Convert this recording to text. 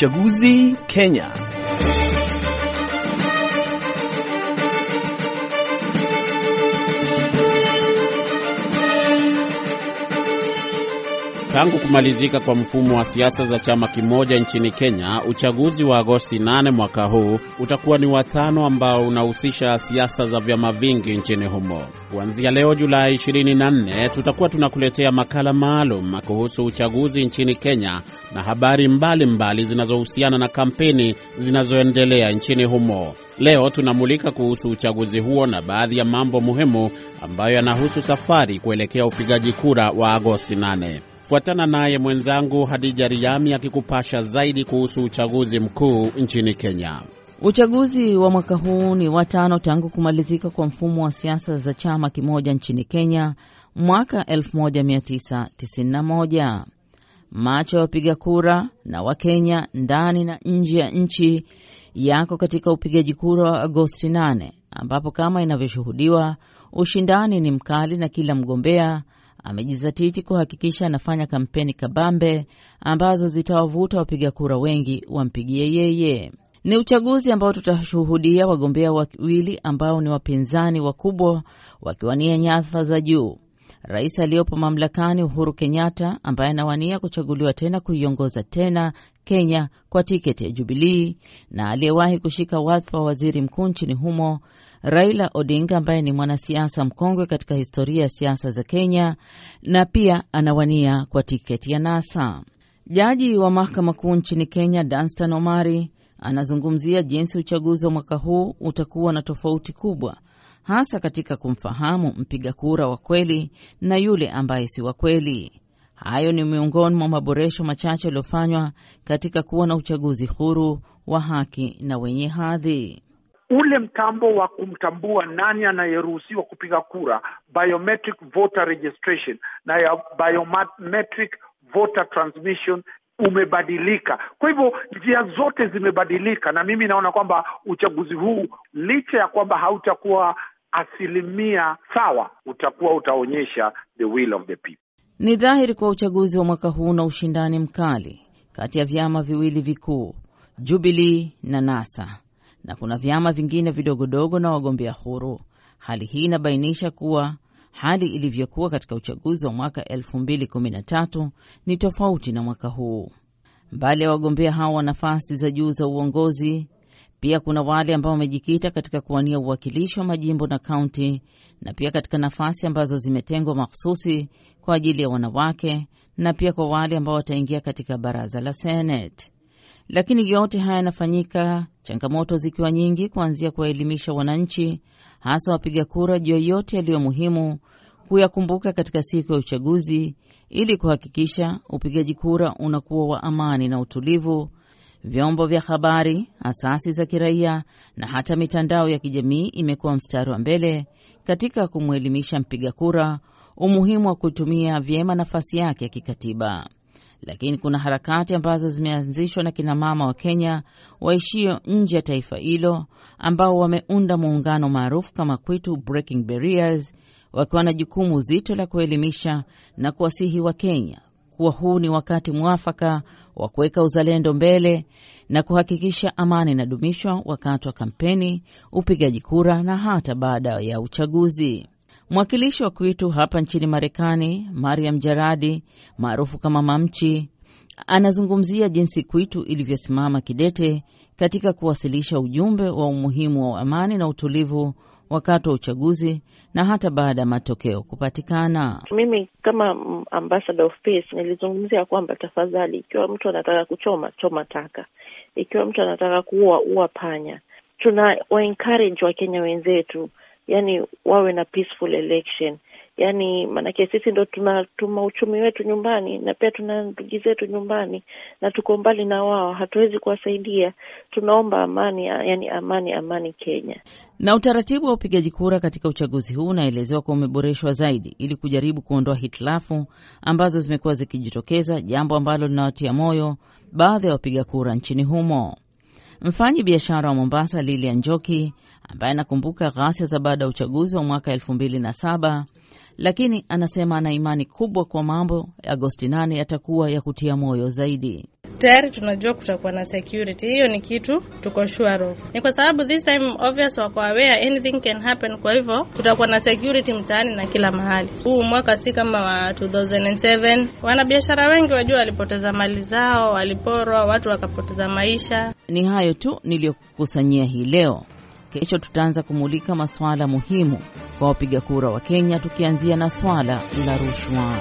Uchaguzi Kenya. Tangu kumalizika kwa mfumo wa siasa za chama kimoja nchini Kenya, uchaguzi wa Agosti 8 mwaka huu utakuwa ni watano ambao unahusisha siasa za vyama vingi nchini humo. Kuanzia leo Julai 24, tutakuwa tunakuletea makala maalum kuhusu uchaguzi nchini Kenya na habari mbalimbali zinazohusiana na kampeni zinazoendelea nchini humo. Leo tunamulika kuhusu uchaguzi huo na baadhi ya mambo muhimu ambayo yanahusu safari kuelekea upigaji kura wa Agosti 8. Fuatana naye mwenzangu Hadija Riami akikupasha zaidi kuhusu uchaguzi mkuu nchini Kenya. Uchaguzi wa mwaka huu ni watano tangu kumalizika kwa mfumo wa siasa za chama kimoja nchini Kenya mwaka 1991. Macho ya wapiga kura na Wakenya ndani na nje ya nchi yako katika upigaji kura wa Agosti 8 ambapo kama inavyoshuhudiwa ushindani ni mkali na kila mgombea amejizatiti kuhakikisha anafanya kampeni kabambe ambazo zitawavuta wapiga kura wengi wampigie yeye. Ni uchaguzi ambao tutashuhudia wagombea wawili ambao ni wapinzani wakubwa wakiwania nyadhifa za juu. Rais aliyopo mamlakani Uhuru Kenyatta ambaye anawania kuchaguliwa tena kuiongoza tena Kenya kwa tiketi ya Jubilii na aliyewahi kushika wadhifa wa waziri mkuu nchini humo Raila Odinga ambaye ni mwanasiasa mkongwe katika historia ya siasa za Kenya na pia anawania kwa tiketi ya NASA. Jaji wa mahakama kuu nchini Kenya Danstan Omari anazungumzia jinsi uchaguzi wa mwaka huu utakuwa na tofauti kubwa, hasa katika kumfahamu mpiga kura wa kweli na yule ambaye si wa kweli. Hayo ni miongoni mwa maboresho machache yaliyofanywa katika kuwa na uchaguzi huru wa haki na wenye hadhi. Ule mtambo wa kumtambua nani anayeruhusiwa kupiga kura, biometric voter registration na biometric voter transmission umebadilika. Kwa hivyo njia zote zimebadilika, na mimi naona kwamba uchaguzi huu licha ya kwamba hautakuwa asilimia sawa, utakuwa utaonyesha the will of the people. Ni dhahiri kwa uchaguzi wa mwaka huu na ushindani mkali kati ya vyama viwili vikuu Jubilee na NASA na kuna vyama vingine vidogodogo na wagombea huru. Hali hii inabainisha kuwa hali ilivyokuwa katika uchaguzi wa mwaka 2013 ni tofauti na mwaka huu. Mbali ya wagombea hao wa nafasi za juu za uongozi, pia kuna wale ambao wamejikita katika kuwania uwakilishi wa majimbo na kaunti, na pia katika nafasi ambazo zimetengwa mahsusi kwa ajili ya wanawake, na pia kwa wale ambao wataingia katika baraza la Senate. Lakini yote haya yanafanyika changamoto zikiwa nyingi, kuanzia kuwaelimisha wananchi, hasa wapiga kura, juu yote yaliyo muhimu kuyakumbuka katika siku ya uchaguzi, ili kuhakikisha upigaji kura unakuwa wa amani na utulivu. Vyombo vya habari, asasi za kiraia na hata mitandao ya kijamii imekuwa mstari wa mbele katika kumwelimisha mpiga kura umuhimu wa kutumia vyema nafasi yake ya kikatiba. Lakini kuna harakati ambazo zimeanzishwa na kinamama wa Kenya waishio nje ya taifa hilo ambao wameunda muungano maarufu kama Kwitu Breaking Barriers, wakiwa na jukumu zito la kuelimisha na kuwasihi wa Kenya kuwa huu ni wakati mwafaka wa kuweka uzalendo mbele na kuhakikisha amani inadumishwa wakati wa kampeni, upigaji kura na hata baada ya uchaguzi. Mwakilishi wa Kwitu hapa nchini Marekani, Mariam Jaradi maarufu kama Mamchi, anazungumzia jinsi Kwitu ilivyosimama kidete katika kuwasilisha ujumbe wa umuhimu wa amani na utulivu wakati wa uchaguzi na hata baada ya matokeo kupatikana. Mimi kama ambassador of peace nilizungumzia kwamba tafadhali, ikiwa mtu anataka kuchoma choma taka, ikiwa mtu anataka kuua ua panya. Tuna wa encourage Wakenya wenzetu yani wawe na peaceful election, yani maanake sisi ndo tunatuma uchumi wetu nyumbani na pia tuna ndugu zetu nyumbani na tuko mbali na wao, hatuwezi kuwasaidia. Tunaomba amani, yani amani, amani Kenya. Na utaratibu wa upigaji kura katika uchaguzi huu unaelezewa kuwa umeboreshwa zaidi ili kujaribu kuondoa hitilafu ambazo zimekuwa zikijitokeza, jambo ambalo linawatia moyo baadhi ya wapiga kura nchini humo. Mfanyi biashara wa Mombasa Lilia Njoki ambaye anakumbuka ghasia za baada ya uchaguzi wa mwaka elfu mbili na saba lakini anasema ana imani kubwa kwa mambo Agosti 8 yatakuwa ya kutia moyo zaidi. tayari tunajua kutakuwa na security. Hiyo ni kitu tuko sure of. Ni kwa sababu this time obvious wako aware anything can happen, kwa hivyo kutakuwa na security mtaani na kila mahali. Huu mwaka si kama wa 2007. Wanabiashara wengi wajua walipoteza mali zao, waliporwa, watu wakapoteza maisha. Ni hayo tu niliyokusanyia hii leo. Kesho tutaanza kumulika masuala muhimu kwa wapiga kura wa Kenya, tukianzia na swala la rushwa.